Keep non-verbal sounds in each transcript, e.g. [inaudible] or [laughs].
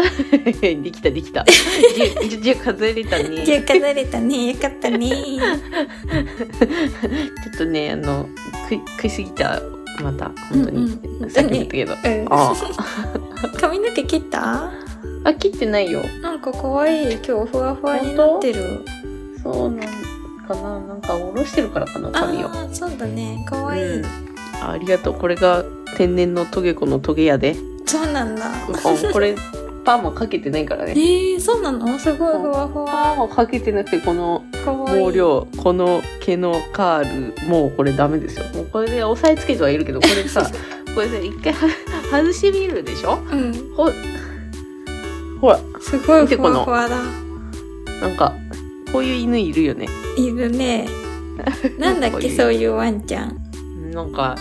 できたできた。10, 10数えれたね。じゃあ数えれたね。よかったね。[laughs] ちょっとね、あの、食い食いすぎた。また、本当に。うんうんさっきも言ったけど。うんあ [laughs] 髪の毛切った？あ、切ってないよ。なんか可愛い。今日ふわふわになってる。そうなんかな。なんか下ろしてるからかな、髪を。そうだね。可愛い。うんあありがとう。これが天然のトゲコのトゲやで。そうなんだ。これ、パーマかけてないからえね。ー、そうなの？すごいふわふパーわ。マかけてなくて、このい。毛量、この毛のカール、もうこれダメですよ。もうこれで押さえつけてはいるけど、これさ、[laughs] これさ、一回は外してみるでしょ？うん。ほ、ほら、すごいふ見てこのわふわだ。なんか、こういう犬いるよね。いるね。[laughs] なんだっけ、そういうワンちゃん。なんか、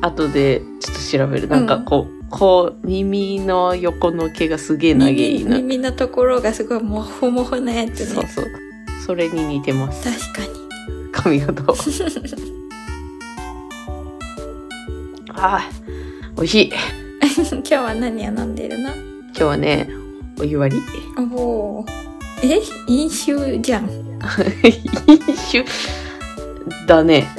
後でちょっと調べる。なんかこう、こう、耳の横の毛がすげえ長い耳犬。耳のところがすごいもふもふなやつね。そうそう。それに似てます。確かに。髪型 [laughs] あ、美味しい。今日は何を飲んでるの？今日はね、お湯割り。おお。え？飲酒じゃん。飲酒？だね。[laughs]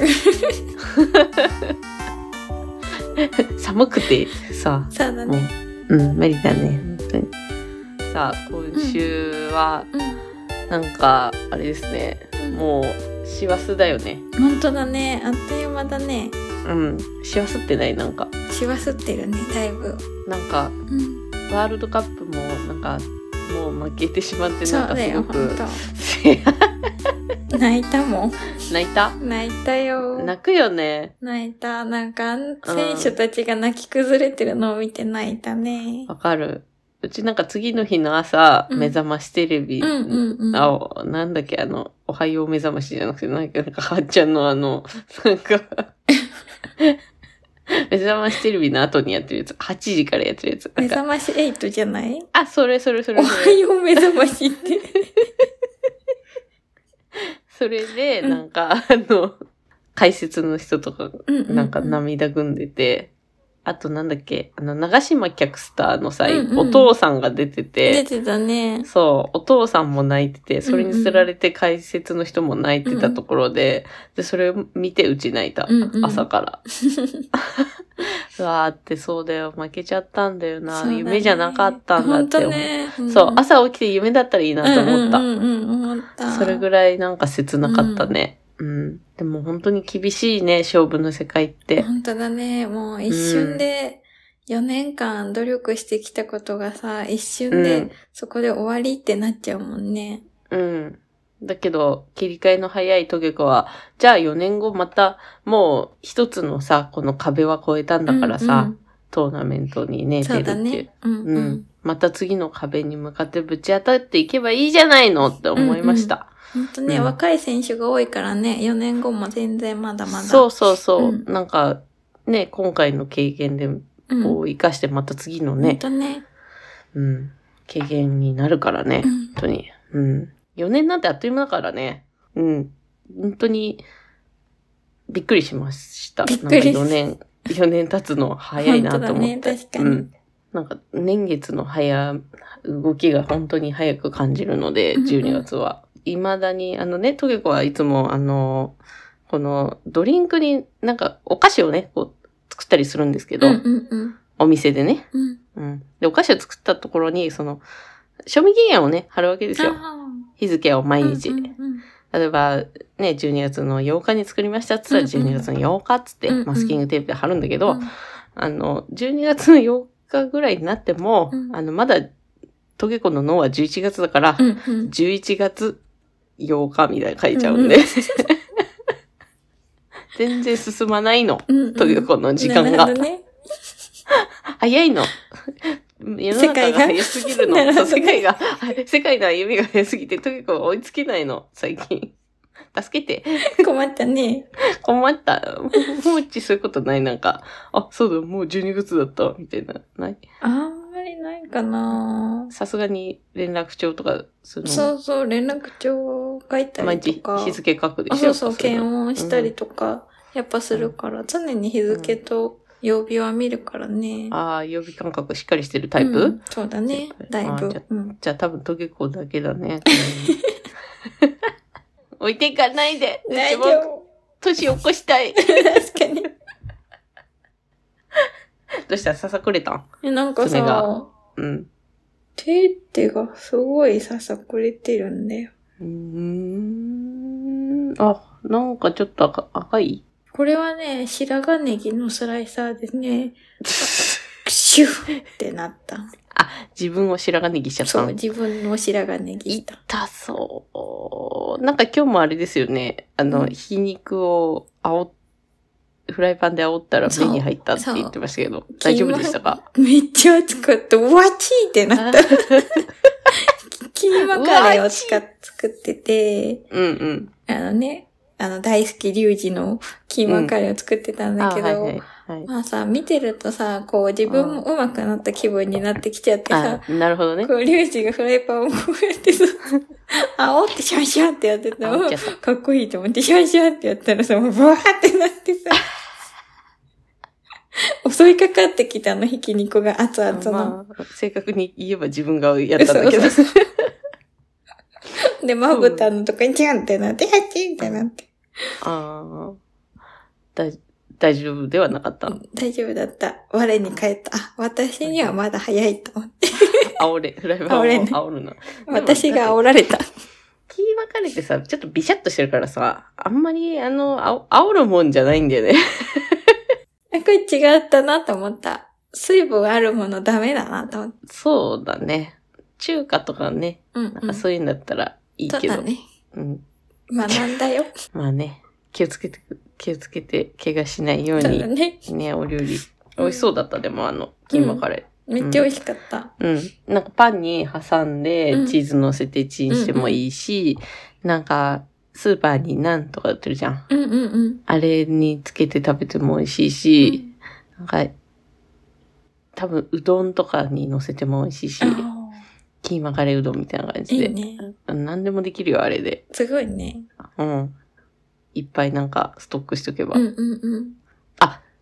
寒くてさ、もそうだね。う、うん、無理だね、本当に。さあ、今週は、うなんか、あれですね、ん。もう、師走だよね。本当だね。あっという間だね。うん、師走ってないなんか、しわすってるね、だいぶ。なんか、うん。ワールドカップも、なんか、もう負けてしまって、なんかすごく。[laughs] 泣いたもん。泣いた？泣いたよ。泣くよね。泣いた。なんか、選手たちが泣き崩れてるのを見て泣いたね。わかる。うちなんか次の日の朝、うん目覚ましテレビ、うんうんうん。あ、なんだっけ、あの、おはよう目覚ましじゃなくて、なんか、なんか、はっちゃんのあの、なんか、[laughs] 目覚ましテレビの後にやってるやつ、8時からやってるやつ。なんか目覚まし8じゃない？あ、それそれそれお。はよう目覚ましって。それで、うんなんか、あの、解説の人とか、うんうなんか涙ぐんでて、あとなんだっけ、あの、長島キャクスターの際、うんうんお父さんが出てて、出てたね。そう、お父さんも泣いてて、それにつられて解説の人も泣いてたところで、で、それを見てうち泣いた。うんうん朝から。[laughs] うわーってそうだよ、負けちゃったんだよな。ね夢じゃなかったんだって思う。ね。そう、朝起きて夢だったらいいなと思った。うんうんうんうん、思った。それぐらいなんか切なかったね。うん。でも本当に厳しいね、勝負の世界って。本当だね。もう一瞬で、4年間努力してきたことがさ、一瞬うでんそこで終わりってなっちゃうもんね。うん。だけど、切り替えの早いトゲコは、じゃあ4年後また、もう一つのさ、この壁は越えたんだからさ、うんトーナメントにね、出るっていう。ね。うんううんん。また次の壁に向かってぶち当たっていけばいいじゃないのって思いました。本当ね、うん若い選手が多いからね、4年後も全然まだまだ。そうそうそう。うんなんか、ね、今回の経験で、うん。こう、活かしてまた次の本ね、当ね。うん、経験になるからね。うん本当に。うん。4年なんてあっという間だからね。うん。本当に、びっくりしました。びっくりなんか4年、4年経つの早いなと思って。ね確かにうん。なんか、年月の早、動きが本当に早く感じるので、うんうん12月は。未だに、あのね、トゲコはいつも、あの、この、ドリンクになんか、お菓子をね、こう、作ったりするんですけど、うんうんうん。お店でね。うん。うん。で、お菓子を作ったところに、その、賞味期限をね、貼るわけですよ。あ日付を毎ー日。うんうんうん例えば、ね、12月の8日に作りましたって言ったら、うんうん12月の8日っつってマスキングテープで貼るんだけど、うんあの、12月の8日ぐらいになっても、うんあの、まだ、トゲコの脳は11月だから、うんうん。11月8日みたいな書いちゃうんで、うん全然進まないの。うんうんトゲコの時間がね。早いの。世の中が早すぎるの。世界が世界の歩みが早すぎて、トゲコが追いつけないの、最近。助けて。困ったね。困った。もうちそういうことないなんか、あ、そうだ、もう12月だった、みたいな。ないあんまりないかなさすがに連絡帳とかするのそうそう、連絡帳書いた毎日りとか。日付書くでしょあそうそう、検温温したりとか、やっぱするから、常に日付と曜日は見るからね。ああ、曜日感覚しっかりしてるタイプ、うんそうだね。だいぶあじゃ。うん。じゃあ多分トゲコだけだね。[laughs] 置いていかないで。大丈夫。年起こしたい。[laughs] 確かに。どうした？ささくれた？んえ、なんかさ、うん。手ってがすごいささくれてるんだよ。うーん。あ、なんかちょっと赤赤い？これはね、白髪ネギのスライサーですね。ク [laughs] シューってなった。自分を白髪ネギしちゃったそう、の自分の白髪ネギした。痛そう。なんか今日もあれですよね。あの、うんひ肉を煽っ、フライパンで煽ったら目に入ったって言ってましたけど、大丈夫でしたか？めっちゃ熱かった。わちーってなった。[laughs] キーマカレーを使っ作ってて、うんうん。あのね、あの大好きリュウジのキーマカレーを作ってたんだけど、あはいはいはい。まあさ、見てるとさ、こう自分も上手くなった気分になってきちゃってさ、あ、なるほどね。こう、リュウジがフライパンをこうやってさ、[laughs] 煽ってシャンシャンってやってたら、あじゃあさかっこいいと思ってシャンシャンってやったらさ、もうブワーってなってさ、[laughs] 襲いかかってきたの、ひき肉が熱々の。まあ、正確に言えば自分がやったんだけど。そうで、まぶたのとこにチャンってなって、ハッチンってなって。ああ、大大丈夫ではなかった？大丈夫だった。我に返った。あ、私にはまだ早いと思って。[laughs] 煽れ、フライパンを煽るの。私が煽られた。キーマカレーってさ、ちょっとビシャッとしてるからさ、あんまり、あの、あお煽るもんじゃないんだよね。[laughs] あ、これ違ったなと思った。水分あるものダメだなと思って。そうだね。中華とかね、うん、なんうん。かそういうんだったらいいけど。そうだね。うん。学んだよ。[laughs] まあね、気をつけて、気をつけて、怪我しないように、ね。ね、お料理。美味しそうだった、でもあの、キーマカレめっちゃ美味しかった。ー。うん。なんかパンに挟んでうん、チーズ乗せてチンしてもいいし、なんか、スーパーにナンとか売ってるじゃん。うんうんうん。あれにつけて食べても美味しいし、なんか、多分うどんとかに乗せても美味しいしあ、キーマカレーうどんみたいな感ーじで。いいね。うん何でもできるよ、あれで。すごいね。うん。いっぱいなんかストックしとけば。うんうんうん。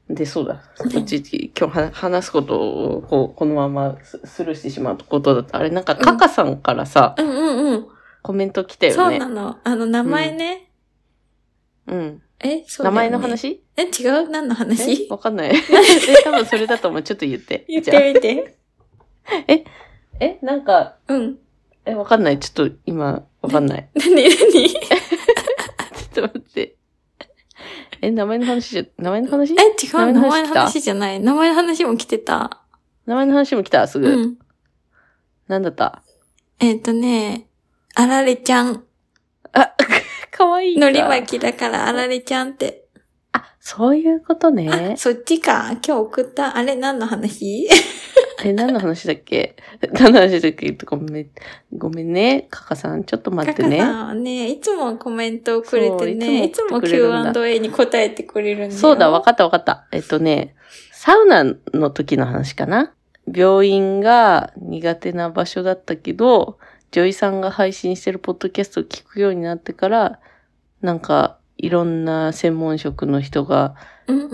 で、そうだ。そっち、今日は話すことを、こう、このままススルーしてしまうことだった。あれ、なんか、カカさんからさ、うんうんうん。コメント来たよねそうな。の。あの、名前ね。うん。え、そうね名前の話？え、違う？何のえ話わかんない。[laughs] え、多分それだと思う。ちょっと言って。言ってみて。[laughs] え、なんか、うん。え、わかんない。ちょっと今、わかんない。何？何？[laughs] と待って。え、名前の話じゃ、名前の話？え、違う。名名前の話じゃない。名前の話も来てた。名前の話も来た、すぐ。うん。なんだった？えっ、とね、あられちゃん。あ、[laughs] かわいいか。のり巻きだからあられちゃんって。あ、そういうことあね、。そっちか。今日送った。あれ何の話？え、何の話だっけ？[laughs] 何の話だっけ？ごめん、ごめんね。カカさん、ちょっと待ってね。カカさんはね、いつもコメントをくれてね、いつもも Q&A に答えてくれるんだよ。そうだ、わかったわかった。えっとね、サウナの時の話かな？病院が苦手な場所だったけど、女医さんが配信してるポッドキャストを聞くようになってから、なんか、いろんな専門職の人が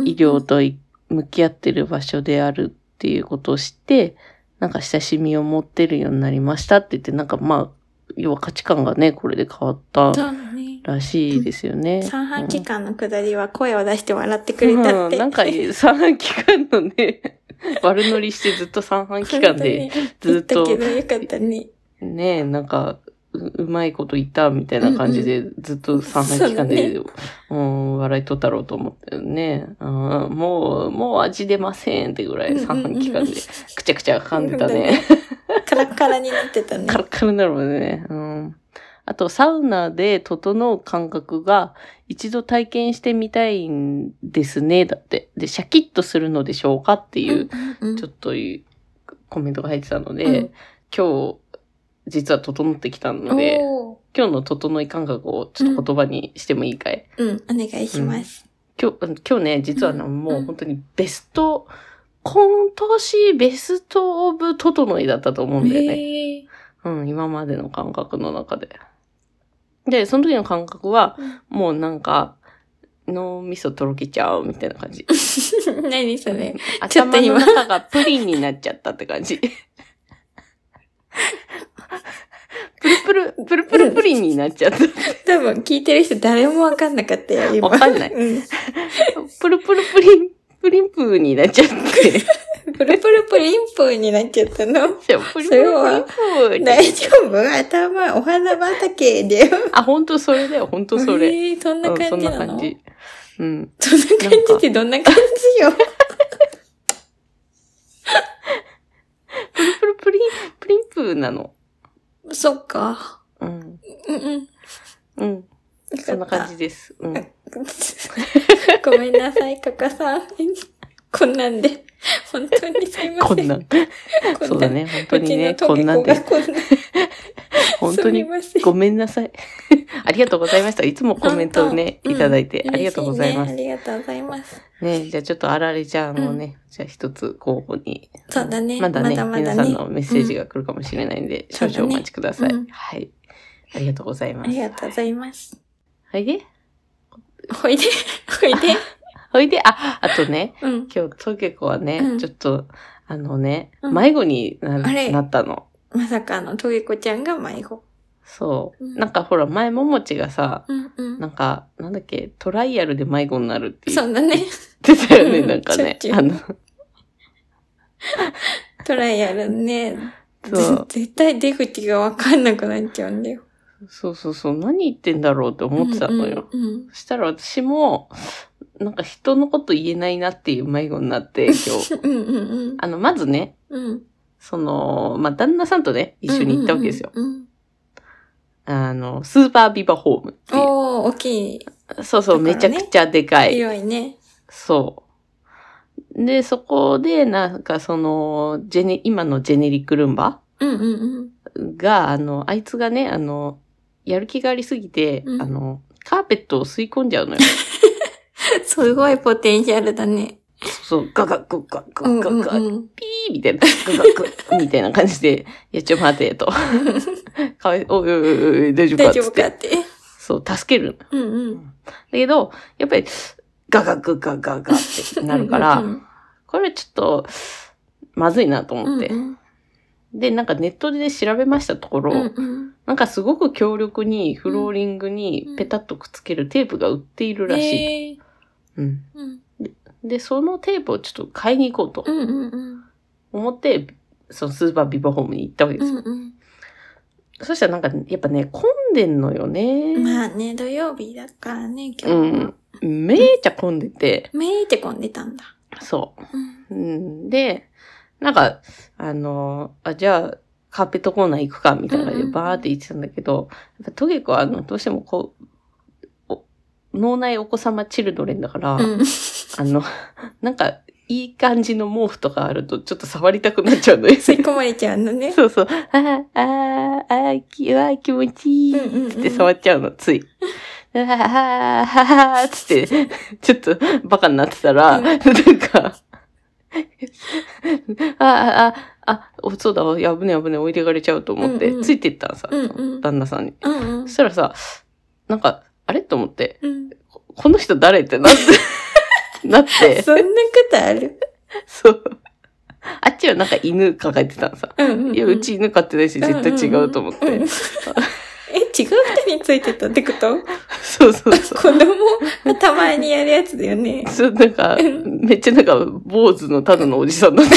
医療とい向き合ってる場所であるっていうことを知って、なんか親しみを持ってるようになりましたって言って、なんかまあ、要は価値観がね、これで変わった。らしいですよね。[laughs] 三半期うん間のくだりは声を出して笑ってくれたって。うん、なんか、三半期間のね、[laughs] 悪乗りしてずっと三半期間で、ずっと言ったけどよかったね。ね、なんか、ううまいこと言ったみたいな感じで、ずっと三半期間で、うん、笑いとったろうと思ったよね。うん、もう、もう味出ませんってぐらい三半期間で、くちゃくちゃ噛んでたね。カラッカラになってたねカ。ラッカラになるもんね。うん。あと、サウナで整う感覚が一度体験してみたいんですね。だって。で、シャキッとするのでしょうかっていう、ちょっとコメントが入ってたので、うん今日、実は整ってきたので、今日の整い感覚をちょっと言葉にしてもいいかい、うん、お願いします。今日、うん今日ね、実はね、うんもう本当にベスト、今年ベストオブ整いだったと思うんだよね。うん、今までの感覚の中で。で、その時の感覚は、もうなんか、脳みそとろけちゃうみたいな感じ。[laughs] 何それ。頭の今中がプリンになっちゃったって感じ。[laughs] プルプル、プルプルプリンになっちゃった。多分聞いてる人誰もわかんなかったよ、今。わかんないうん。プルプルプリン、プリンプーになっちゃって。プルプルプリンプーになっちゃったの。プルプルプリンプーに。大丈夫？頭、お花畑で。あ、本当それだよ、本当それ。えー、そんな感じなの？な感じ。うん。そんな感じってどんな感じよ。[laughs] プルプルプリン、プリンプーなの。そっか。うん。うんうん。うん。そんな感じです。うん。[laughs] ごめんなさい、カカさん。こんなんで。本当にすいません。こんなん。こそうだね、本当にね、こんなんでこんな本当にごめんなさい。[laughs] ありがとうございました。いつもコメントをね、いただいてうんありがとうございます。ありがとうございます。ねじゃあちょっとあられちゃんをね、じゃあ一つ候補に。そうだねまだねまだまだね皆さんのメッセージが来るかもしれないんで、うん少々お待ちください。はい。ありがとうございます。ありがとうございます。はいでほいで、ほいで。ほいで、あ、あとね、うん。今日トゲコはね、うんちょっと、あのね、うん迷子になあれなったの。まさかのトゲコちゃんが迷子。そう。うんなんかほら、前ももちがさ、うんうん。なんか、なんだっけ、トライアルで迷子になるって言っそうだね。てたよね、うんなんかねあの、トライアルね。そうぜ絶対出口がわかんなくなっちゃうんだよ。そうそうそう、何言ってんだろうって思ってたのよ。うんうんそしたら私も、なんか人のこと言えないなっていう迷子になって、[laughs] 今日。うん。うんうんうん。あの、まずね、うん。その、まあ、旦那さんとね、一緒に行ったわけですよ。うんうんうん。あの、スーパービバホームっていう。おー、大きい。そうそう、ねちゃくちゃでかい。広いね。そう。で、そこで、なんかその、ジェネ、今のジェネリックルンバうんうんうん。が、あの、あいつがね、あの、やる気がありすぎて、うんあの、カーペットを吸い込んじゃうのよ。[laughs] [laughs] すごいポテンシャルだね。そう、ガガガガガうんガガ、うんうん。ピーみたいな、ガガガみたいな感じで、いや、ちょ、待て、と。[laughs] かわい、おいおいおい大丈夫か大丈。夫かって。そう、助けるの。うんうん。だけど、やっぱり、ガガガガガガってなるから、うんこれちょっと、まずいなとうん思って。うんで、なんかネットで調べましたところ、うんうんなんかすごく強力にフローリングにペタッとくっつけるテープが売っているらしい。うんで、そのテープをちょっと買いに行こうとうんうんうん思って、そのスーパービバホームに行ったわけでうすよ。んうんそしたらなんか、やっぱね、混んでんのよね。まあね、土曜日だからね、今う日は。ん。めーちゃ混んでて、めーって混んでたんだ。そう。うんうん、で、なんか、あの、あ、じゃあ、カーペットコーナー行くか、みたいなでうんうんバーって言ってたんだけど、やっぱトゲコは、あの、どうしてもこう、お脳内お子様チルドレンだから、うん。あの、[laughs] なんか、いい感じの毛布とかあると、ちょっと触りたくなっちゃうのよ。吸い込まれちゃうのね。[laughs] そうそう。あーあー、あー、き、あー気持ちいい。って触っちゃうの、つい。あーあー、あーつって、[laughs] ちょっとバカになってたら、うんなんか、ああ、あ、あ、おそうだわ、やぶね危ね置いてかれちゃうと思って、うんうんついてったのさ、うんうん旦那さんに。うんうんそしたらさ、なんか、あれ？と思って、うん。ここの人誰ってなって、[laughs] なって、そんなことある？[laughs] そう。あっちはなんか犬抱えてたのさ。うんうんうん。いや、うち犬飼ってないし、絶対違うと思って。うんうんうんえ、違う人についてたってこと？[laughs] そうそうそう。子供がたまにやるやつだよね。そう、なんか、めっちゃなんか、坊主のただのおじさんだった。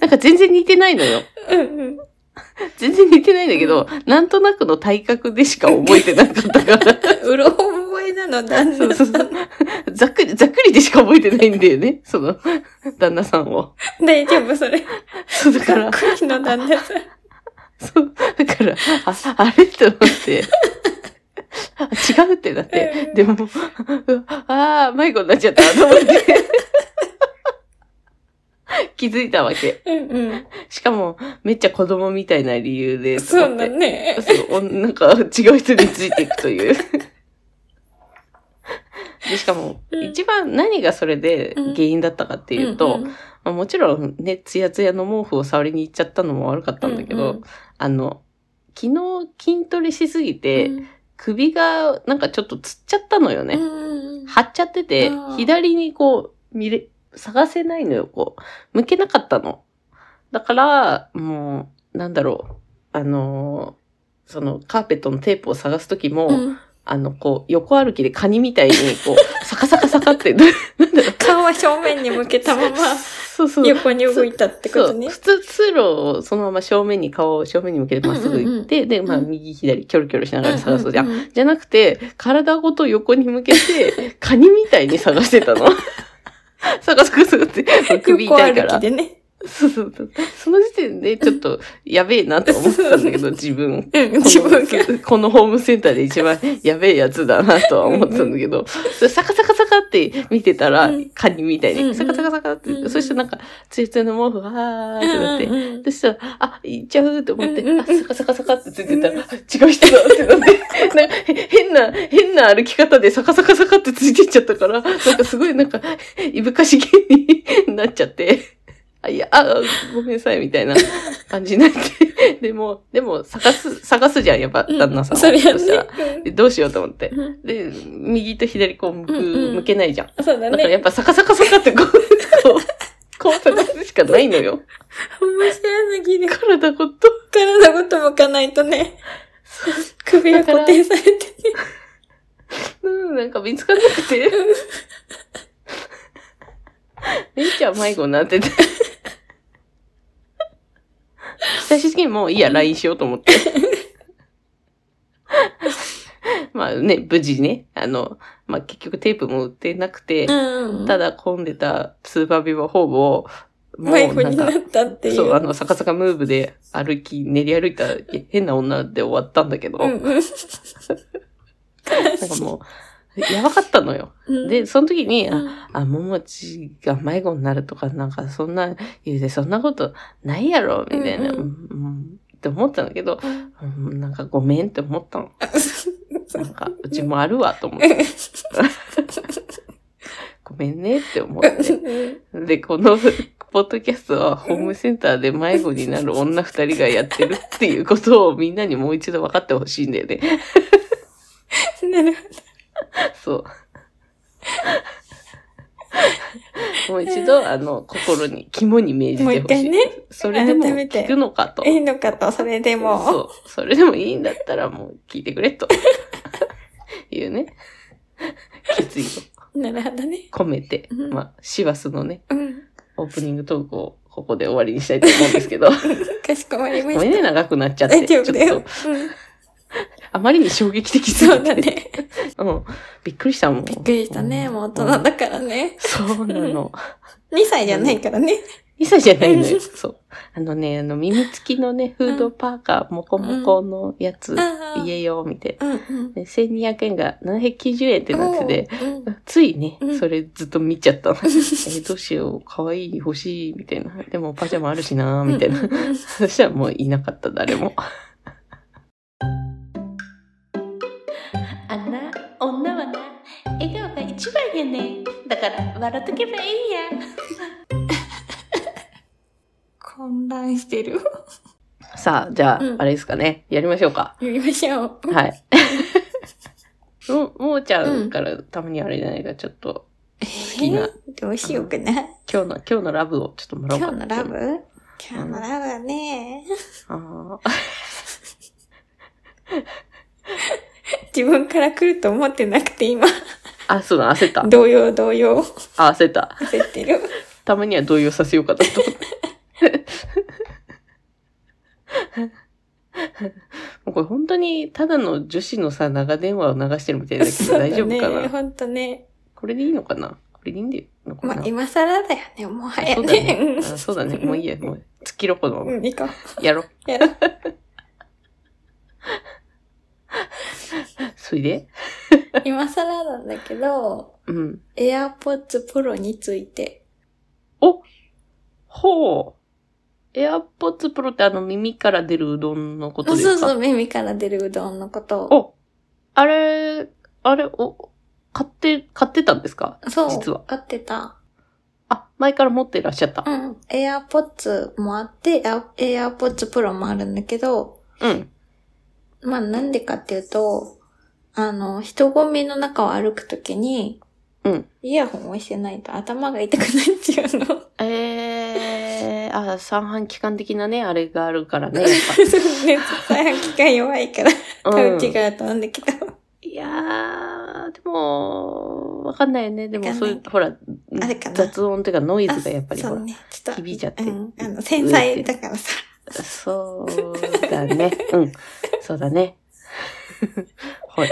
なんか全然似てないのよ。うんうん。[laughs] 全然似てないんだけど、なんとなくの体格でしか覚えてなかったから。[laughs] うろ覚えなの、旦那さ。そうそうんざっくり、ざっくりでしか覚えてないんだよね。その、旦那さんを。大丈夫、それ。そう、だからざっ、くりの旦那さん。そう、だから、あ、あれ？と思って。あ違うってなって。でも、ああ、迷子になっちゃったと思って。[laughs] 気づいたわけ。うんうん。しかも、めっちゃ子供みたいな理由で。そうだね。そう、おなんか違う人についていくという。[laughs] で、しかも、うん一番何がそれで原因だったかっていうと、んんまあ、もちろんね、ツヤツヤの毛布を触りに行っちゃったのも悪かったんだけど、うんうんあの、昨日筋トレしすぎて、うん首がなんかちょっとつっちゃったのよね。うん張っちゃってて左にこう、見れ、探せないのよ、こう。向けなかったの。だから、もう、なんだろう。あのーその、カーペットのテープを探すときも、うんあの、こう、横歩きでカニみたいに、こう、サカサカサカって、[laughs] なんだろう。顔は正面に向けたままそうそう。横に動いたってことね。普通、通路をそのまま正面に顔を正面に向けてまっすぐ行って、で、まあ、うん右左、キョロキョロしながら探すじゃん。うんうんうんじゃなくて、体ごと横に向けて、[laughs] カニみたいに探してたの。探す探すって、首横痛いからね。そうそうそう。その時点でちょっとやべえなと思ってたんだけど、自分。[laughs] 自分このホームセンターで一番やべえやつだなとは思ってたんだけど、それサカサカサカって見てたらうん、カニみたいに、サカサカサカって、うん。そしてなんか、ついついの毛布が、あーってなって、そしたら、あ、行っちゃうと思って、あ、サカサカサカってついてたら、あ違う人だってなって、[laughs] なんかへ変な、変な歩き方でサカサカサカってついてっちゃったから、なんかすごいなんか、いぶかしげになっちゃって、あ、いや、あ、ごめんなさい、みたいな感じになって、でも、でも、探す、探すじゃん、やっぱ、旦那さんは。それはしたらね。でどうしようと思って。うんで、右と左こう向く、うんうん向けないじゃん。そうだね。だからやっぱサカサカサカってこう、こう、こう探すしかないのよ。面白すぎる。体ごと。体ごと向かないとね。首が固定されてね。うん、なんか見つかんなくて。[laughs] めいちゃん迷子になってて。[laughs] 最終的にもういいや、LINE しようと思って。[laughs] まあね、無事ね、あの、まあ結局テープも売ってなくて、うん。ただ混んでたスーパービバホームを、も迷うなんかう。そう、あの、逆さかムーブで歩き、練り歩いた変な女で終わったんだけど、うんうん。[laughs] なんかもう、やばかったのよ。うんで、その時に、うんあ、あ、ももちが迷子になるとか、なんかそんな言うて、そんなことないやろ、みたいな、うんううんうんって思ったんだけど、うんうんなんかごめんって思ったの。[laughs] なんか、うちもあるわ、と思って。[laughs] ごめんねって思って。で、このポッドキャストはホームセンターで迷子になる女二人がやってるっていうことをみんなにもう一度分かってほしいんだよね。な [laughs] る [laughs] そう。[laughs] もう一度、あの、心に、肝に銘じてほしい。もう一回ねそれでも聞くのかと。いいのかと、それでも。[laughs] そう。それでもいいんだったらもう聞いてくれと。いうね。決意をなるほどね。込めて、うんまあ、師走のね、うん。オープニングトークをここで終わりにしたいと思うんですけど。かしこまりましごめんね、長くなっちゃって。た。大丈夫だよ。ちょっと、うん。あまりに衝撃的すぎて。そうだ。ね。うん。びっくりしたもん。びっくりしたね。もう大人だからね。そうなの。[laughs] 2歳じゃないからね。2歳じゃないのよ。そう。あのね、あの、耳付きのね、フードパーカー、もこもこのやつ、ああ家用みたい。な。で1200円が790円ってなってて、ついねうん、それずっと見ちゃったの。[laughs] え、どうしよう、かわいい、欲しい、みたいな。でもパジャマあるしな、みたいな。そしたらもういなかった、誰も。やね。だから、笑っとけばいいや。[laughs] 混乱してる。さあ、じゃあ、うんあれですかね。やりましょうか。読みましょう。はい。[laughs] も、もーちゃんからたまにあれじゃないか、ちょっと、きなえーどうしようかな。今日の、今日のラブをちょっともらおうかな。今日のラブ？今日のラブはね、あー [laughs] 自分から来ると思ってなくて今、あ、そうだ、焦った。動揺動揺、あ、焦った。焦ってる。たまには動揺させようかなと [laughs] 思っうこれ本当にただの女子のさ、長電話を流してるみたいだけど大丈夫かな、ね、ほんとね。これでいいのかな？これでいいんだよのかな、まあ、今更だよね、もはやそうだね [laughs] そうだね。もういいや。もう、突きろこのうん、行こやろ。やろう。[laughs] それで？今更なんだけど、うん。AirPods Pro について。おほう。AirPods Pro ってあの耳から出るうどんのことですか？そうそう、耳から出るうどんのことを。おあれ、あれ、お、買って、買ってたんですか？そう、実は。買ってた。あ、前から持ってらっしゃった。うん。AirPods もあって、Air- AirPods Pro もあるんだけど、うん。まあなんでかっていうと、あの、人混みの中を歩くときに、うん。イヤホンをしてないと頭が痛くなっちゃうの。えー、あ、三半規管的なね、あれがあるからね、[laughs] そうね、再販期間弱いから、うん分違うと思うんだけど。いやー、でも、わかんないよね。でもそういうほら、雑音っていうかノイズがやっぱりほら、ね、ちょっと。響いちゃってうん、あの、繊細だからさ。そうだね。うん。そうだね。はい。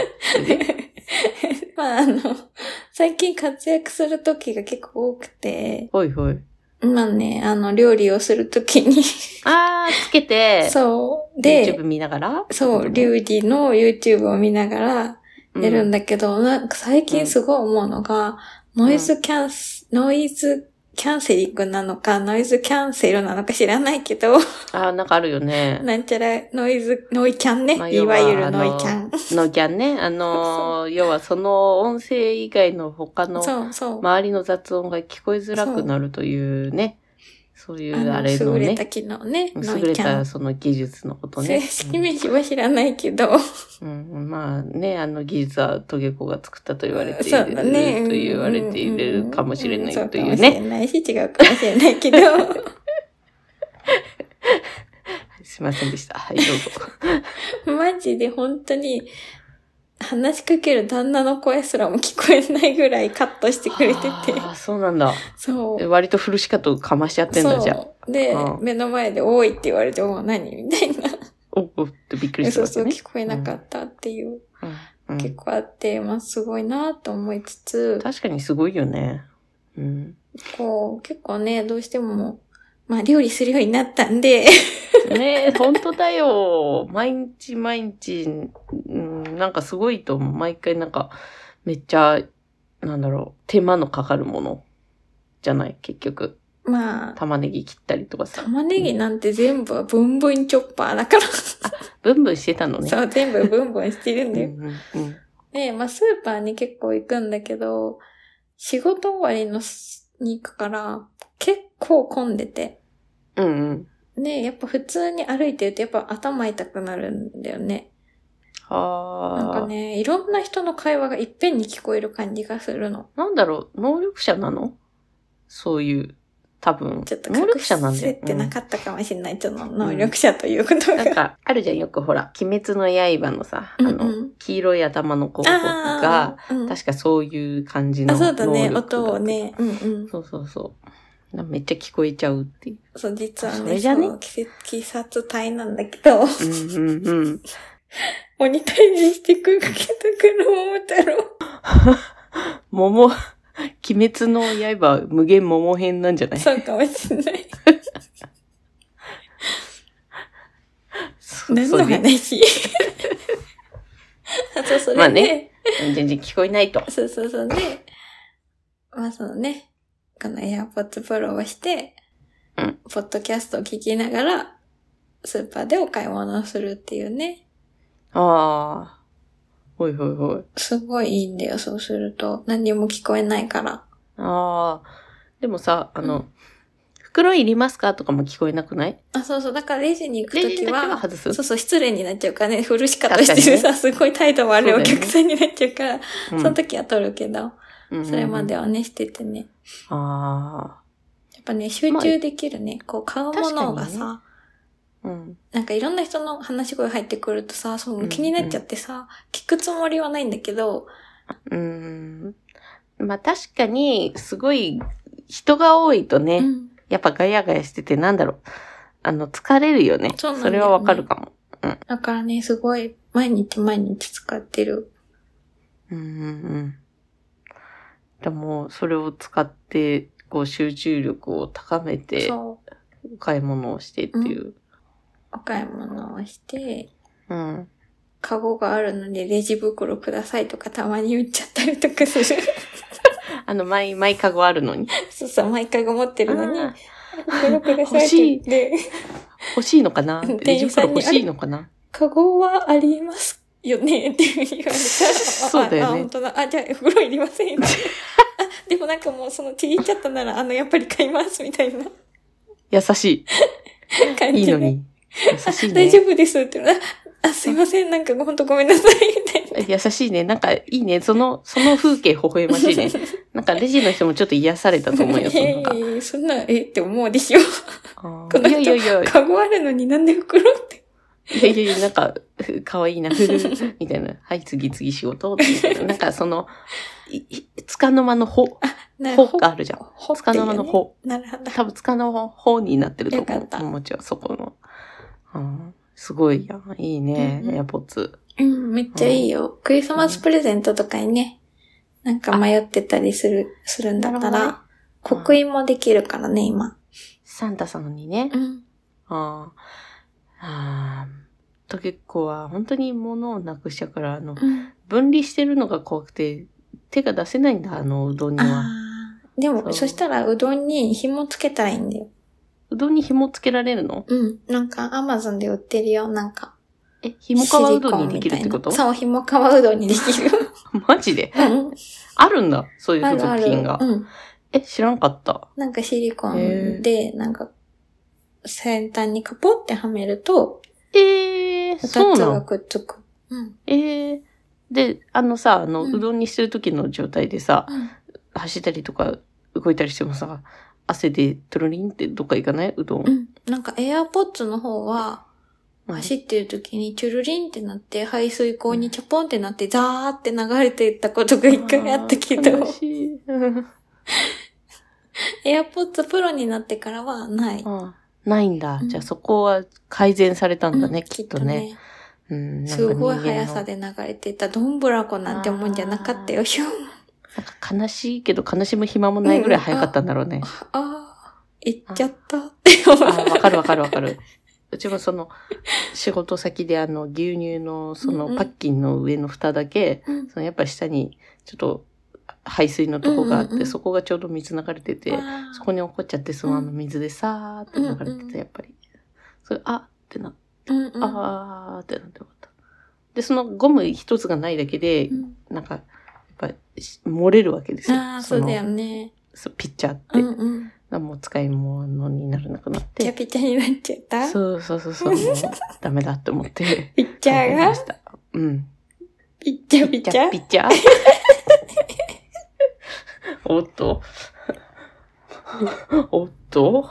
[laughs] まあ、あの、最近活躍する時が結構多くて、ほいほい。まあね、あの、料理をするときに、あー、つけて、そう。YouTube で、見ながら？そう、料理の YouTube を見ながらやるんだ。だけど、なんか最近すごい思うのが、ノイズキャンス、ノイズキャンセリングなのか、ノイズキャンセルなのか知らないけど、あー、なんかあるよね。なんちゃらノイズ、ノイキャンね。まあいわゆるノイキャン。ノキャンね。あのー、要はその音声以外の他のそうそう。周りの雑音が聞こえづらくなるというね。そういうあのれのね優れた。機能ね。ノ優れ。たその技術のことね。正式名称は知らないけど、うんうんまあね、あの技術はトゲコが作ったと言われている。そうだね。と言われているかもしれないというんそうかもしれね。ないし、違うかもしれないけど。[laughs] すいませんでした。はい、どうぞ。[laughs] マジで本当に、話しかける旦那の声すらも聞こえないぐらいカットしてくれてて。ああ、そうなんだ。そう。割とフルシカトかましちゃってんだ、じゃ。でう、ん目の前で多いって言われて、もう何？みたいな。おおってびっくりすそうそう、るわけね。聞こえなかったっていう、うんうん結構あって、まあすごいなと思いつつ、確かにすごいよね。うん。こう、結構ね、どうしても、まあ料理するようになったんで、ねえ、本当だよ。毎日毎日、うん、なんかすごいと思う。毎回なんか、めっちゃ、なんだろう、手間のかかるものじゃない、結局。まあ、玉ねぎ切ったりとかさ。玉ねぎなんて全部ブンブンチョッパーだから、ブンブンしてたのね。そう、全部ブンブンしてるんだよ。うんうんうん。で、まあスーパーに結構行くんだけど、仕事終わりのすに行くから、結構混んでて。うんうん。で、やっぱ普通に歩いてるとやっぱ頭痛くなるんだよね。なんああ。かね、いろんな人の会話がいっぺんに聞こえる感じがするの。なんだろう、能力者なの？そういう、多分。ちょっと能隠力者なんだよせ。てなかったかもしれない。ちょっと能力者ということが。なんか、あるじゃん、よくほら、鬼滅の刃のさ、あの、うんうん黄色い頭の子が、うん確かそういう感じのあ、そうだね。能力音をね。うんうん。そうそうそう。なめっちゃ聞こえちゃうっていう。そう、実はね、それじゃね？鬼鬼殺隊なんだけど、うんうんうん。鬼退治してくるけたから桃太郎。[laughs] 桃、鬼滅の刃無限桃編なんじゃない？そうかもしれない。そ何の話？[laughs] あそう、それで、まあね全然聞こえないと。そうそうそうで、まあそのね、この AirPods Pro をして、うんポッドキャストを聞きながら、スーパーでお買い物をするっていうね。ああ。ほいほいほい。すごいいいんだよ、そうすると。何にも聞こえないから。ああ。でもさ、あの、うん袋いりますかとかも聞こえなくない？あ、そうそう。だからレジに行くときはは、外すそうそう、失礼になっちゃうからね。古し方してるさ、すごい態度悪いお客さんになっちゃうから、うんその時は取るけど、うんそれまではね、しててね。あやっぱね、集中できるね。こう、買うものがさ、あ。うん。なんかいろんな人の話し声入ってくるとさ、そう気になっちゃってさ、聞くつもりはないんだけど、うーん。まあ確かに、すごい、人が多いとね、うんやっぱガヤガヤしてて、なんだろう。あの、疲れるよね。そうなんねれはわかるかも。だからね、すごい、毎日毎日使ってる。うんうんうん。でも、それを使って、こう、集中力を高めて。お買い物をしてっていう。お買い物をして、うん。カゴがあるのでレジ袋くださいとかたまに言っちゃったりとかする。[laughs] あの、マイ、マイカゴあるのに。そうそう、毎回ご持ってるのにあ、袋くださいって言って、欲しいのかな？レ店ジ員さんに袋欲しいのかな？カゴはありますよねっていうふうに言われたら、そうだよねあ、あ本当だ。あ、じゃあ袋いりません。[laughs] あ、でもなんかもうそのちぎっちゃったなら、あの、やっぱり買いますみたいな優し [laughs] 感い。いい。のに。優しいね。大丈夫ですって言うのああ、すいません、なんかほんとごめんなさい、みたいな。優しいね。なんかいいね。その、その風景微笑ましいね。[laughs] なんかレジの人もちょっと癒されたと思うよ。そのなんかいやいやいやそんな、えって思うでしょ。あこの人ーいやいやいや、カゴあるのになんで袋って。いやいやなんか、かわいいな、[laughs] みたいな。はい、次々仕事な。なんかその、つかの間のほ、なほがあるじゃん。ほつかの間のほ。なるほど。多分つかのほになってると思う。もちろん、そこの。うん、すごいやん。いいね、エアポッツ。うん、めっちゃいいよ。クリスマスプレゼントとかにね、なんか迷ってたりする、するんだったら、刻印もできるからね、今。サンタさんにね。うん。ああ。と結構は、本当に物をなくしちゃうから、あの、うん。分離してるのが怖くて、手が出せないんだ、あのうどんには。でも、そうそしたらうどんに紐つけたらいいんだよ。うどんに紐つけられるの？うん。なんか、アマゾンで売ってるよ、なんか。え、紐川うどんにできるってこと？そう、紐川うどんにできるよ。[laughs] マジで？うん。あるんだ、そういう付あるある。属品が。うん。え、知らんかった。なんかシリコンで、なんか、先端にカポってはめると、ええー、そうなの？がくっつく。うん。ええー。で、あのさ、あの、うんうどんにしてる時の状態でさ、うん走ったりとか動いたりしてもさ、汗でトロリンってどっか行かない？うどん。うん。なんかエアポッツの方は、うん走ってる時にチュルリンってなって、排水口にチャポンってなって、ザーって流れていったことが一回あったけどしい。う [laughs] んエアポッツプロになってからはない。あないんだ。うんじゃあそこは改善されたんだね、うんきっとね。。すごい速さで流れていた。どんぶらこなんてもんじゃなかったよ、ひょん。なんか悲しいけど悲しむ暇もないぐらい早かったんだろうね。ああ、行っちゃったって思う。あわかるわかるわかる。うちもその、仕事先であの、牛乳のそうんうんのパッキンの上の蓋だけ、うんそのやっぱ下にちょっと排水のとこがあって、そこがちょうど水流れてて、そこに落っこっちゃって、そのあの水でさーって流れてて、うんうんやっぱり。それ、あってな、うんうんあーってなってよかった。で、そのゴム一つがないだけで、うんなんか、やっぱり漏れるわけですよ。ああ、そうだよのね。そうピッチャーって。うんうん。もう使い物にならなくなって。ピチャピチャになっちゃった？そうそうそうそう、ダメだって思って。[laughs] ピッチャーが？買いましたうん。ピッチャピチャピッチャー？[laughs] おっと。[laughs] おっと？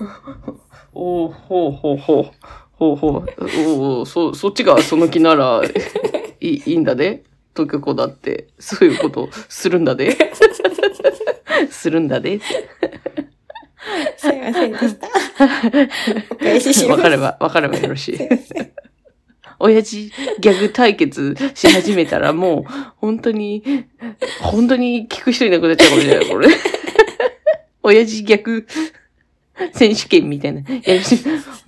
[laughs] おうほうほうほう。ほうほう。おうそ、そっちがその気なら、いいいいんだで？東京子だって、そういうこと？するんだで？するんだで？すいませんでした。お返しします。わかれば、わかればよろしい。親父ギャグ対決し始めたらもう、本当に、本当に聞く人いなくなっちゃうかもしれない、これ。[laughs] 親父ギャグ選手権みたいな。やるし、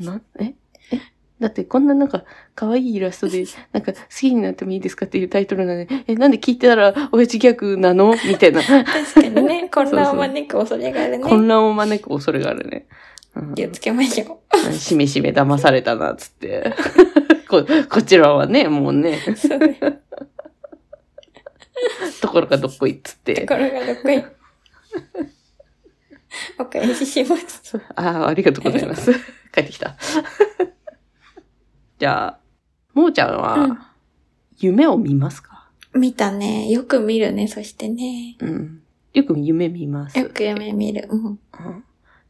な、え？え？だってこんななんか、可愛いイラストで、なんか、好きになってもいいですかっていうタイトルなのに、え、なんで聞いてたら、親父ギャグなの？みたいな。確かにね、混乱を招く恐れがあるね。混乱を招く恐れがあるね。うん気をつけましょ [laughs] [laughs] しめしめ騙されたな、つって。こ、こちらはね、もうね、う。そうだよ。ところがどっこいっつって。ところがどこへ。お返しします。ああ、ありがとうございます。帰ってきた。じゃあ、もーちゃんうんは、夢を見ますか？見たね。よく見るね、そしてね。うん。よく夢見ます。よく夢見る。うん。うん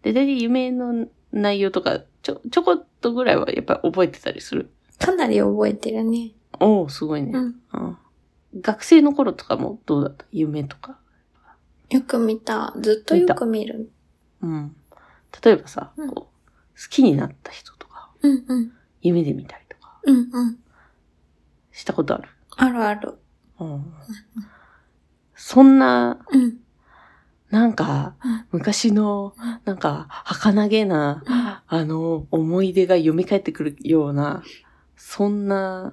で、大体夢の内容とか、ちょ、ちょこっとぐらいはやっぱり覚えてたりする？かなり覚えてるね。おおすごいね、うん。うん学生の頃とかもどうだった？夢とか？よく見た。ずっとよく見る。うん。例えばさ、うんこう好きになった人とか、うんうん。夢で見たりとか、うんうん。したことある？あるある。うんそんな、うん。なんかうん、昔の、なんか、儚げな、あの、思い出が蘇ってくるような、そんな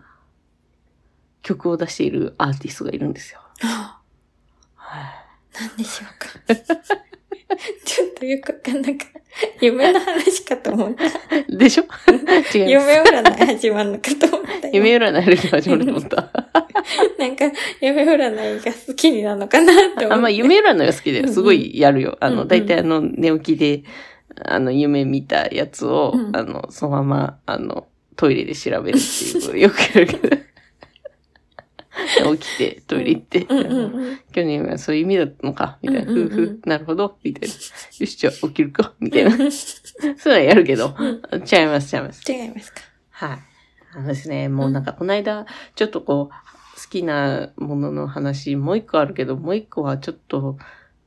曲を出しているアーティストがいるんですよ。あは何でしょうか。ちょっとよくわかんなかった。夢の話かと思った。いでしょ？違います。夢占い始まるのかと思った。夢占いやる気始まると思った。なんか、夢占いが好きになるのかなって思って。あ、まあ、夢占いは好きだよ。すごいやるよ。あの、うんうん大体あの、寝起きで、あの、夢見たやつを、うんあの、そのまま、あの、トイレで調べるっていうのをよくやるけど。起きて、トイレ行って、うんうんうん。去年はそういう意味だったのか、みたいな。うんうんうんふうふう、なるほど、みたいな。よし、じゃあ起きるか、みたいな。そういうのはやるけど、違います、違います。違いますか。はい。あのですね、もうなんかこの間、ちょっとこう、好きなものの話、もう一個あるけど、もう一個はちょっと、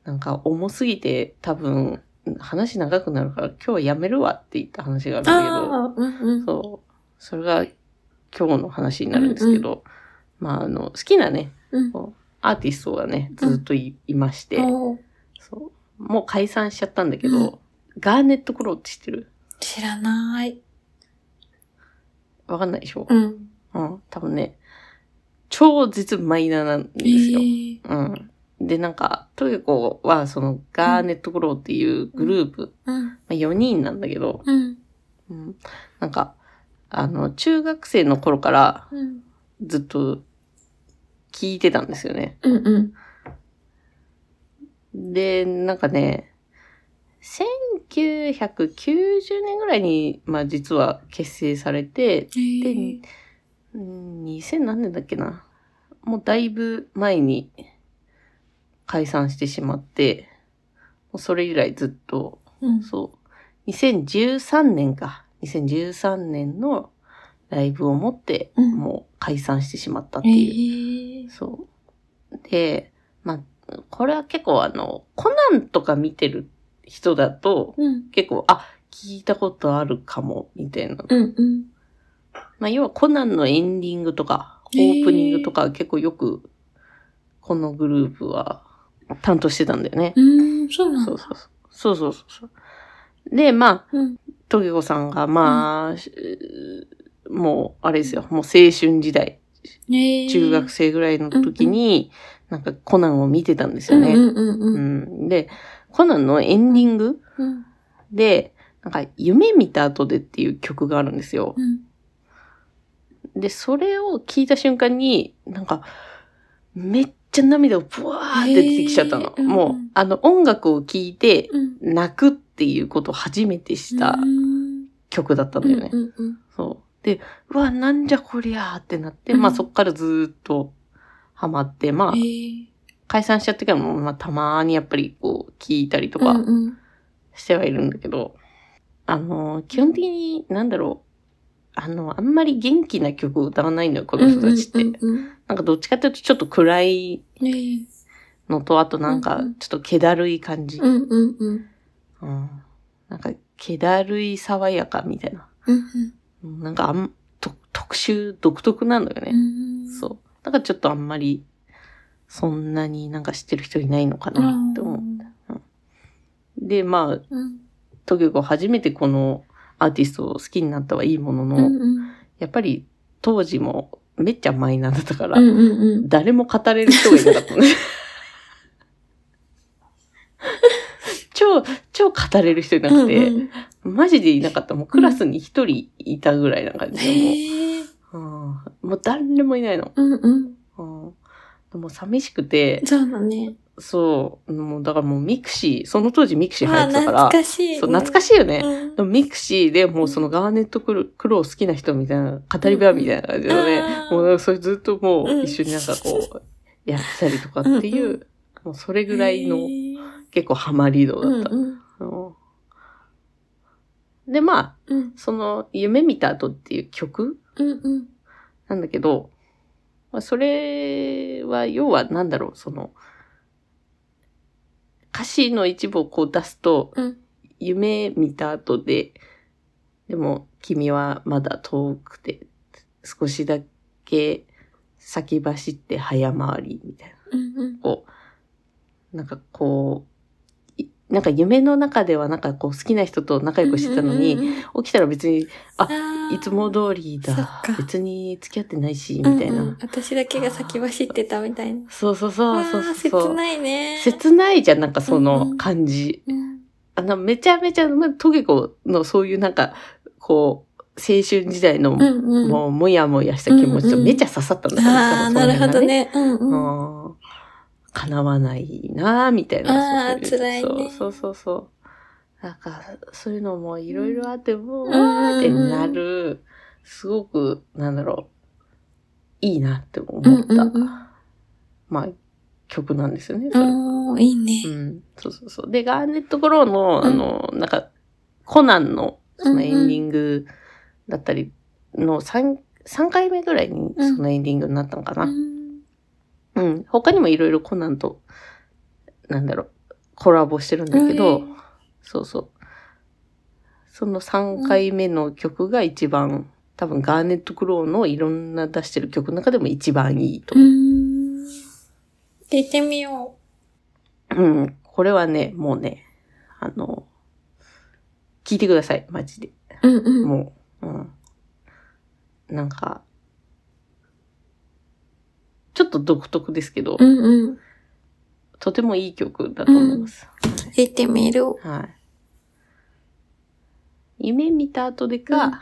なんか重すぎて、多分、話長くなるから、今日はやめるわって言った話があるんだけど、ああ、うんうん。そう。それが今日の話になるんですけど、まあ、あの、好きなね、うん。アーティストがね、ずっとい,、いまして、そう。もう解散しちゃったんだけど、うんガーネットクローって知ってる？知らない。わかんないでしょ、うん。うん、多分ね、超絶マイナーなんですよ。えーうん。で、なんか、トゲコは、その、ガーネットクローっていうグループ、うん。まあ、4人なんだけど、うん。うん、なんか、あの、中学生の頃からうん。ずっと聞いてたんですよね。うん。うん。で、なんかね、1990年ぐらいに、まあ実は結成されて、えーで、うん2000何年だっけな。もうだいぶ前に解散してしまって、もうそれ以来ずっと、うん。そう、2013年か。2013年のライブをもって、うんもう解散してしまったってえいう。ーそう。で、まあ、これは結構あの、コナンとか見てる人だと、うん。結構、あ、聞いたことあるかも、みたいな。うん。うん。まあ、要はコナンのエンディングとか、オへーープニングとか結構よく、このグループは担当してたんだよね。うん。そうなんだ。そうそうそう。そうそうそうそう。で、まあ、うん。トゲコさんが、まあ、しもう、あれですよ、もう青春時代、えー中学生ぐらいの時に、なんかコナンを見てたんですよね。うんうんうんううん。ん。で、コナンのエンディングうん。で、なんか、夢見た後でっていう曲があるんですよ。うん。で、それを聞いた瞬間に、なんか、めっちゃ涙をブワーって出てきちゃったの。もううん、あの、音楽を聴いて、うん。泣くっていうことを初めてしたうん曲だったんだよね。うんうんそう。で、うわ、なんじゃこりゃーってなって、うんまあそっからずーっとハマって、まあ解散しちゃってからも、まあたまーにやっぱりこう、聞いたりとうんかうんしてはいるんだけど、あの、基本的に、なんだろう、あの、あんまり元気な曲を歌わないのよ、この人たちって。うんうんなんかどっちかっていうとちょっと暗いのと、あとなんかうんうんちょっと気だるい感じ。うんうんうんうんなんか気だるい爽やかみたいな。なんかあん、と特殊、独特なのよね。うんそう。だからちょっとあんまり、そんなになんか知ってる人いないのかなって思う。で、まあ、うんトゲコ初めてこのアーティストを好きになったはいいものの、うんうんやっぱり当時もめっちゃマイナーだったから、誰も語れる人がいなかったね。[laughs] 超、超語れる人いなくて、うんマジでいなかった。もうクラスに一人いたぐらいな感じで。もううんもう誰もいないの。うんうん。うんでも寂しくて、そうだね。そう、もうだからもう mixi、その当時 mixi 流行あ、ってたから、懐かしいね。そう、懐かしいよね。うんでも mixi でもうそのガーネットクロクロー好きな人みたいな、語り部みたいな感じでね、あーもうそれずっともうんう一緒になんかこう、やってたりとかっていう、うんもうそれぐらいの結構ハマり度だった。うんうんうんで、まあ、うん。その、夢見た後っていう曲？うんうん。なんだけど、まあ、それは、要はなんだろう、その、歌詞の一部をこう出すと、うん。夢見た後で、でも君はまだ遠くて、少しだけ先走って早回りみたいな。うんうん。こう、なんかこう、いなんか夢の中ではなんかこう好きな人と仲良くしてたのに、うんうんうん起きたら別に、あーいつも通りだか。別に付き合ってないし、みたいな。うんうん私だけが先走ってたみたいな。そうそうそうそう。切ないね。切ないじゃん、なんかそのん感じ。うんあの、めちゃめちゃ、まトゲコのそういうなんか、こう、青春時代の、うんうん。もう、もやもやした気持ちとめっちゃ刺さったんだああ、なるほどね。ね。うんうん。うん叶わないなぁ、みたいな。あーそうう辛いねそうそうそう。なんか、そういうのもいろいろあって、もう、んわーってなるすごく、なんだろう、いいなって思うんった。まあ、曲なんですよね。それおー、いいね。うん、そうそうそう。で、ガーネット・クローの、あの、なんか、コナンの、そのエンディングだったりの3、3回目ぐらいにそのエンディングになったのかな。うんうん。他にもいろいろコナンと、なんだろう、コラボしてるんだけど、うんそうそう。その3回目の曲が一番、多分ガーネット・クローのいろんな出してる曲の中でも一番いいとう思う。ん。聞いてみようん。これはね、もうね、あの、聞いてください、マジで。う。うんうん。もう、うん。なんか、と独特ですけど、うんうん。とてもいい曲だと思います。聞いてみる。はい。夢見た後でか、うん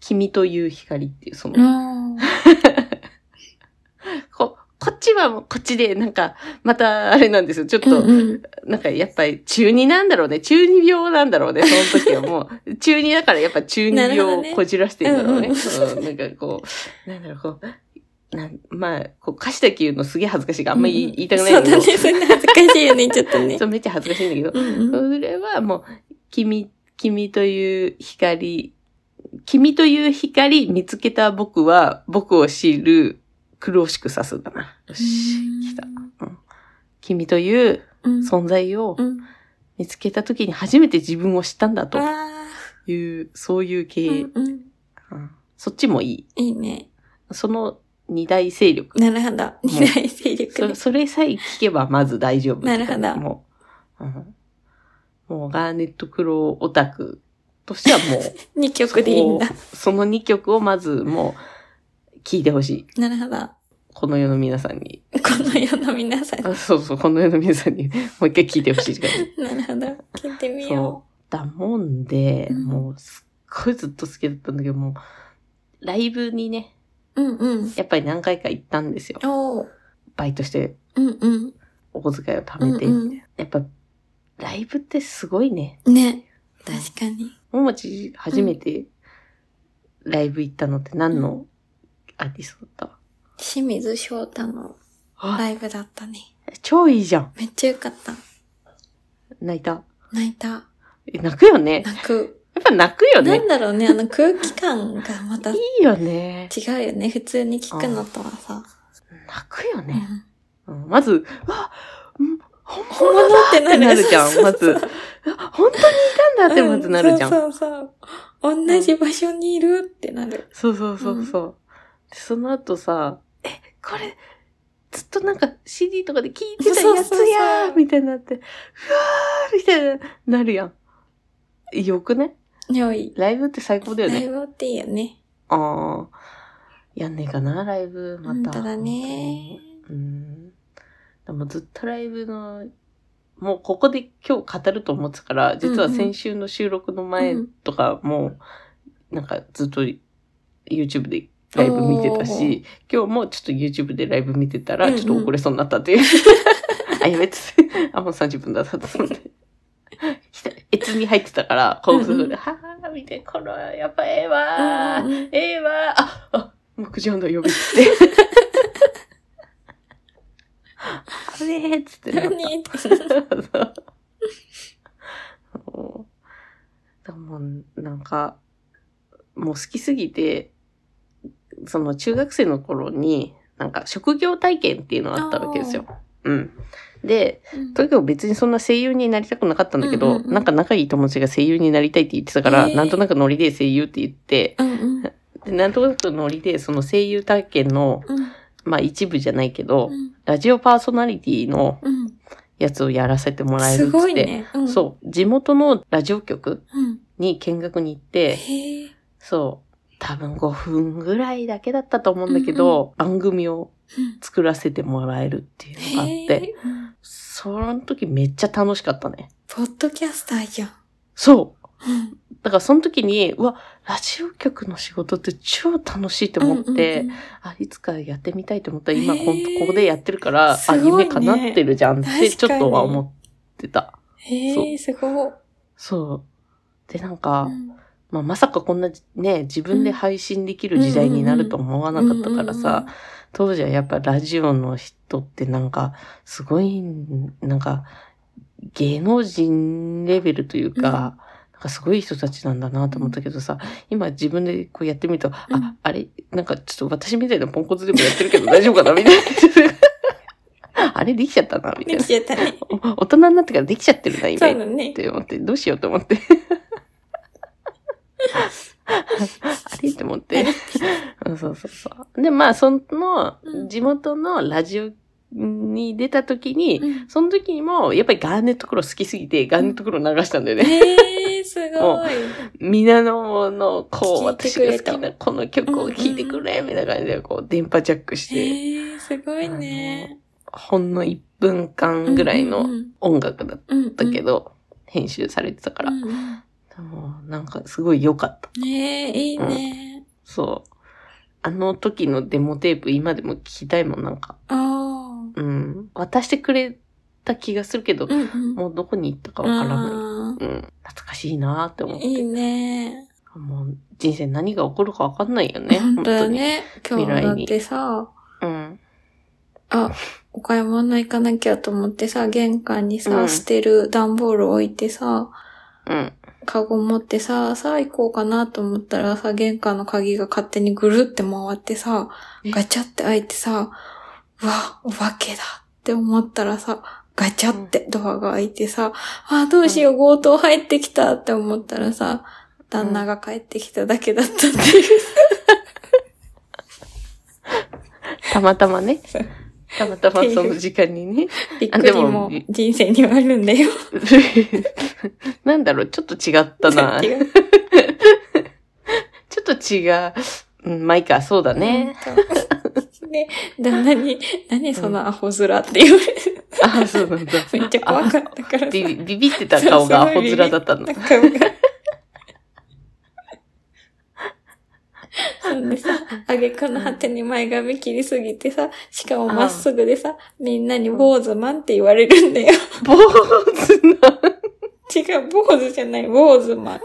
君という光っていう、その、うん。[laughs] こ、こっちはもうこっちで、なんか、またあれなんですよ。ちょっと、うんうん。なんかやっぱり中二なんだろうね。中二病なんだろうね。その時はもう、中二だからやっぱ中二病をこじらしてるんだろうね。うんうんなんかこう、なんだろう、こう、なんまあ、こう、歌詞だけ言うのすげえ恥ずかしいから、あんまり言いたくないんだけど、そうだね。それ恥ずかしいよね、ちょっとねそう。めっちゃ恥ずかしいんだけど、うんうん。それはもう、君、君という光、君という光見つけた僕は、僕を知る、苦しくさすんだな。よし、来た。うん君といううん。存在をうん。見つけた時に初めて自分を知ったんだとあいう、そういうー系、うんうん。うんそっちもいい。いいね。その二大勢力。なるほど。二大勢力そね。それさえ聞けばまず大丈夫。なるほどもう、うんもうガーネットクローオタクとしてはもう、[laughs] 二曲でいいんだ。その2曲をまずもう聞いてほしい。なるほど。この世の皆さんに。この世の皆さん。あそうそう、この世の皆さんにもう一回聞いてほしいなるほど。聞いてみそよう。だもんで、うんもうすっごいずっと好きだったんだけど、もう、ライブにね、う。うんうん。やっぱり何回か行ったんですよ。バイトしてうんお小遣いを貯めて、うんうんやっぱ、ライブってすごいね。うん。ね。確かに。ももち初めてライブ行ったのって何のアーティストだった？清水翔太のあライブだったね。超いいじゃん。めっちゃよかった。泣いた。泣いた。え泣くよね。泣く。やっぱ泣くよなね。んだろうね、あの空気感がまた違いいよね。うよね。普通に聞くのとはさ。泣くよね。うんうんまず、わうん本本物だ物ってなるじゃん、まず。あ本当にいたんだってまずなるじゃん。うんそうそうそう。同じ場所にいるってなる。そうそうそうそう。でその後さ、え、これ、ずっとなんか CD とかで聞いてたやつやーみたいになって、うわーみたいな、なるやん。よくね？良い。ライブって最高だよね。ライブっていいよね。ああ。やんねえかな、ライブ、また。本当だね。うん。でもずっとライブの、もうここで今日語ると思ってたから、実は先週の収録の前とかも、なんかずっと YouTube でライブ見てたし、今日もちょっと YouTube でライブ見てたら、うんうんちょっと遅れそうになったっていう。[laughs] あ、やべっつって。あ、もう30分だったと思って。[laughs] ひた越に入ってたから、興奮で、はぁ、見て、この、やっぱええわー。ええわー。あ、あ、もう9時半だ、呼びっつって。あれーっつって。何ってそうそうでもなんか、もう好きすぎて、その中学生の頃に、なんか職業体験っていうのがあったわけですよ。うん。で、とにかく別にそんな声優になりたくなかったんだけど、うんうんうんなんか仲いい友達が声優になりたいって言ってたから、へーなんとなくノリで声優って言って、うんうん。でなんとなくノリでその声優体験の、うんまあ一部じゃないけど、うんラジオパーソナリティのうん。やつをやらせてもらえるっって。ね。うん。そう。地元のラジオ局うん。に見学に行って。そう。多分5分ぐらいだけだったと思うんだけど、番組をうん作らせてもらえるっていうのがあっへて、えうんその時めっちゃ楽しかったね。ポッドキャスターじゃん。そう。うんだからその時に、うわ、ラジオ局の仕事って超楽しいと思って、うんうんうんあ、いつかやってみたいと思ったら、今ここでやってるから、ね夢叶ってるじゃんってちょっとは思ってた。へえ、すごい。そう。で、なんか、うんまあ、まさかこんなね、自分で配信できる時代になると思わなかったからさ、当時はやっぱラジオの人ってなんか、すごい、なんか、芸能人レベルというか、うんなんかすごい人たちなんだなと思ったけどさ、今自分でこうやってみると、うんあ、あれ、なんかちょっと私みたいなポンコツでもやってるけど大丈夫かな？みたいな。[laughs] あれできちゃったなみたいなでき。ちゃったね。お大人になってからできちゃってるな、今。そうだねっ。て思って、どうしようと思って。[laughs] あれって思って。うんそうそうそう。で、まあ、そのう、ん地元のラジオに出た時に、うんその時にも、やっぱりガーネットクロー好きすぎて、ガーネットクロー流したんだよね。へえー、すごい。皆のの、こう、私が好きなこの曲を聴いてくれ、みたいな感じで、こう、電波ジャックして、へえー、すごいね。ほんの1分間ぐらいのうん音楽だったけど、編集されてたから、うんうんなんかすごい良かった。ねえ、いいね。そう。あの時のデモテープ今でも聞きたいもん、なんか。ああ。うん。渡してくれた気がするけど、うんうん。もうどこに行ったかわからない。あうん。懐かしいなーって思って。ーいいね。もう人生何が起こるかわかんないよね。本当だね。今日だってさ。うん。あ、お買い物行かなきゃと思ってさ、玄関にさ、うん捨てる段ボール置いてさ、うん。カゴ持ってさ、さあ行こうかなと思ったらさ、玄関の鍵が勝手にぐるって回ってさ、え？ガチャって開いてさ、うわ、お化けだって思ったらさ、ガチャってドアが開いてさ、あ、どうしよう、強盗入ってきたって思ったらさ、旦那が帰ってきただけだったっていう。[laughs] たまたまね。[laughs] [laughs] たまたまその時間にね。びっくりも人生にはあるんだよ。[laughs] なんだろう、ちょっと違ったな。ちょっと違う。うん、まあいいか、そうだね。。うんで、旦那に、何そのアホ面って言われて、あ、そうなんだ。めっちゃ怖かったからさ。ビビビビってた顔がアホ面だったの。顔が。そんでさ、あげくの果てに前髪切りすぎてさ、しかもまっすぐでさ、みんなに坊主マンって言われるんだよ。[laughs] 坊主な。違う、坊主じゃない、坊主マン。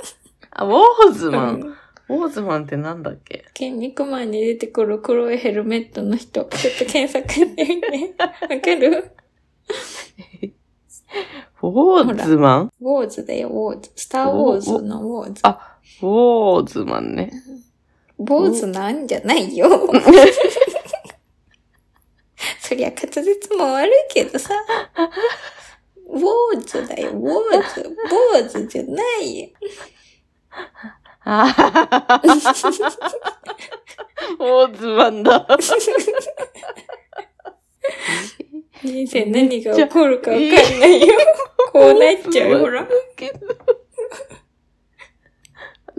あ、坊主マン？うん坊主マンってなんだっけ？筋肉マンに出てくる黒いヘルメットの人、ちょっと検索してみて。[laughs] わかる？坊主マン？ウォーズだよ、ウォーズ。スターウォーズのウォーズ。あ坊主マンね。坊主なんじゃないよ。そりゃ滑舌も悪いけどさ。ウォーズだよ、ウォーズ。坊主じゃないよ。坊主マンだ。人生何が起こるかわかんないよ。こうなっちゃうよ、ほら。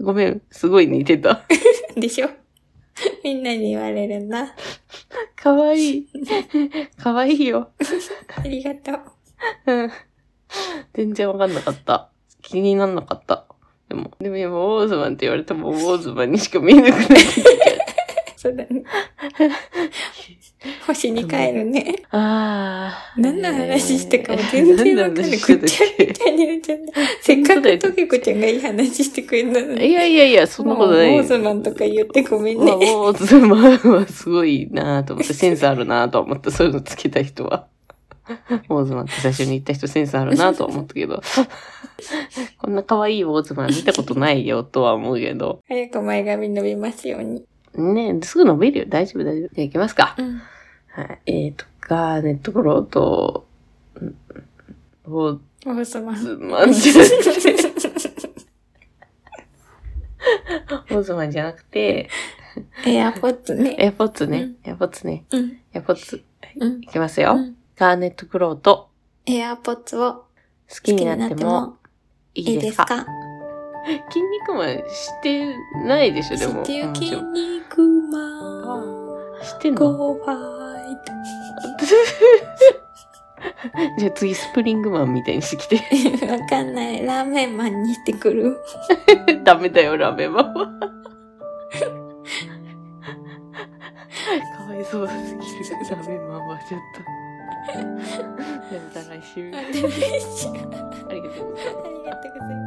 ごめん、すごい似てた。[laughs] でしょ？みんなに言われるな。かわいい。かわいいよ。[laughs] ありがとう。うん全然わかんなかった。気になんなかった。でも、でも今、ウォーズマンって言われても、ウォーズマンにしか見えなくなってきそうだね。[laughs] 星に帰るね。た。あー。何の話してかも全然わかんない。ぐっちゃみたいになっちゃった。せっかくトケコちゃんがいい話してくれたのに。いやいやいや、そんなことない。ウォーズマンとか言ってごめんまあ、ウね。ォーズマンはすごいなと思って、センスあるなと思って、そういうのつけた人は。ウォーズマンって最初に言った人センスあるなと思ったけど。こんな可愛いウォーズマン見たことないよとは思うけど。早く前髪伸びますように。ねすぐ伸びるよ。大丈夫大丈夫。じゃあ行きますか。うん。はい。えっ、と、ガーネットクローと、うんウォウォーズマン。ーズマンじゃなくて、ウォーズマンじゃなくて、エアポッツね。エアポッツね。エアポッツね。うん。エアポッツ。うん。いきますよ。うんガーネットクローとエアポッツを好好ききにになっててもいいいいですか？[laughs] 筋肉マンしてないでしょ、でも。知ってる筋うん肉マン。知ってんの？ゴーファイじゃあ次スプリングマンみたいにしてきて。ト。[laughs] わかんない。ラーメンマンにしてくる。[laughs] ダメだよ、ラーメンマンは。かわいそうすぎる。ラーメンマンはちょっと。また来週。ありがとうございます。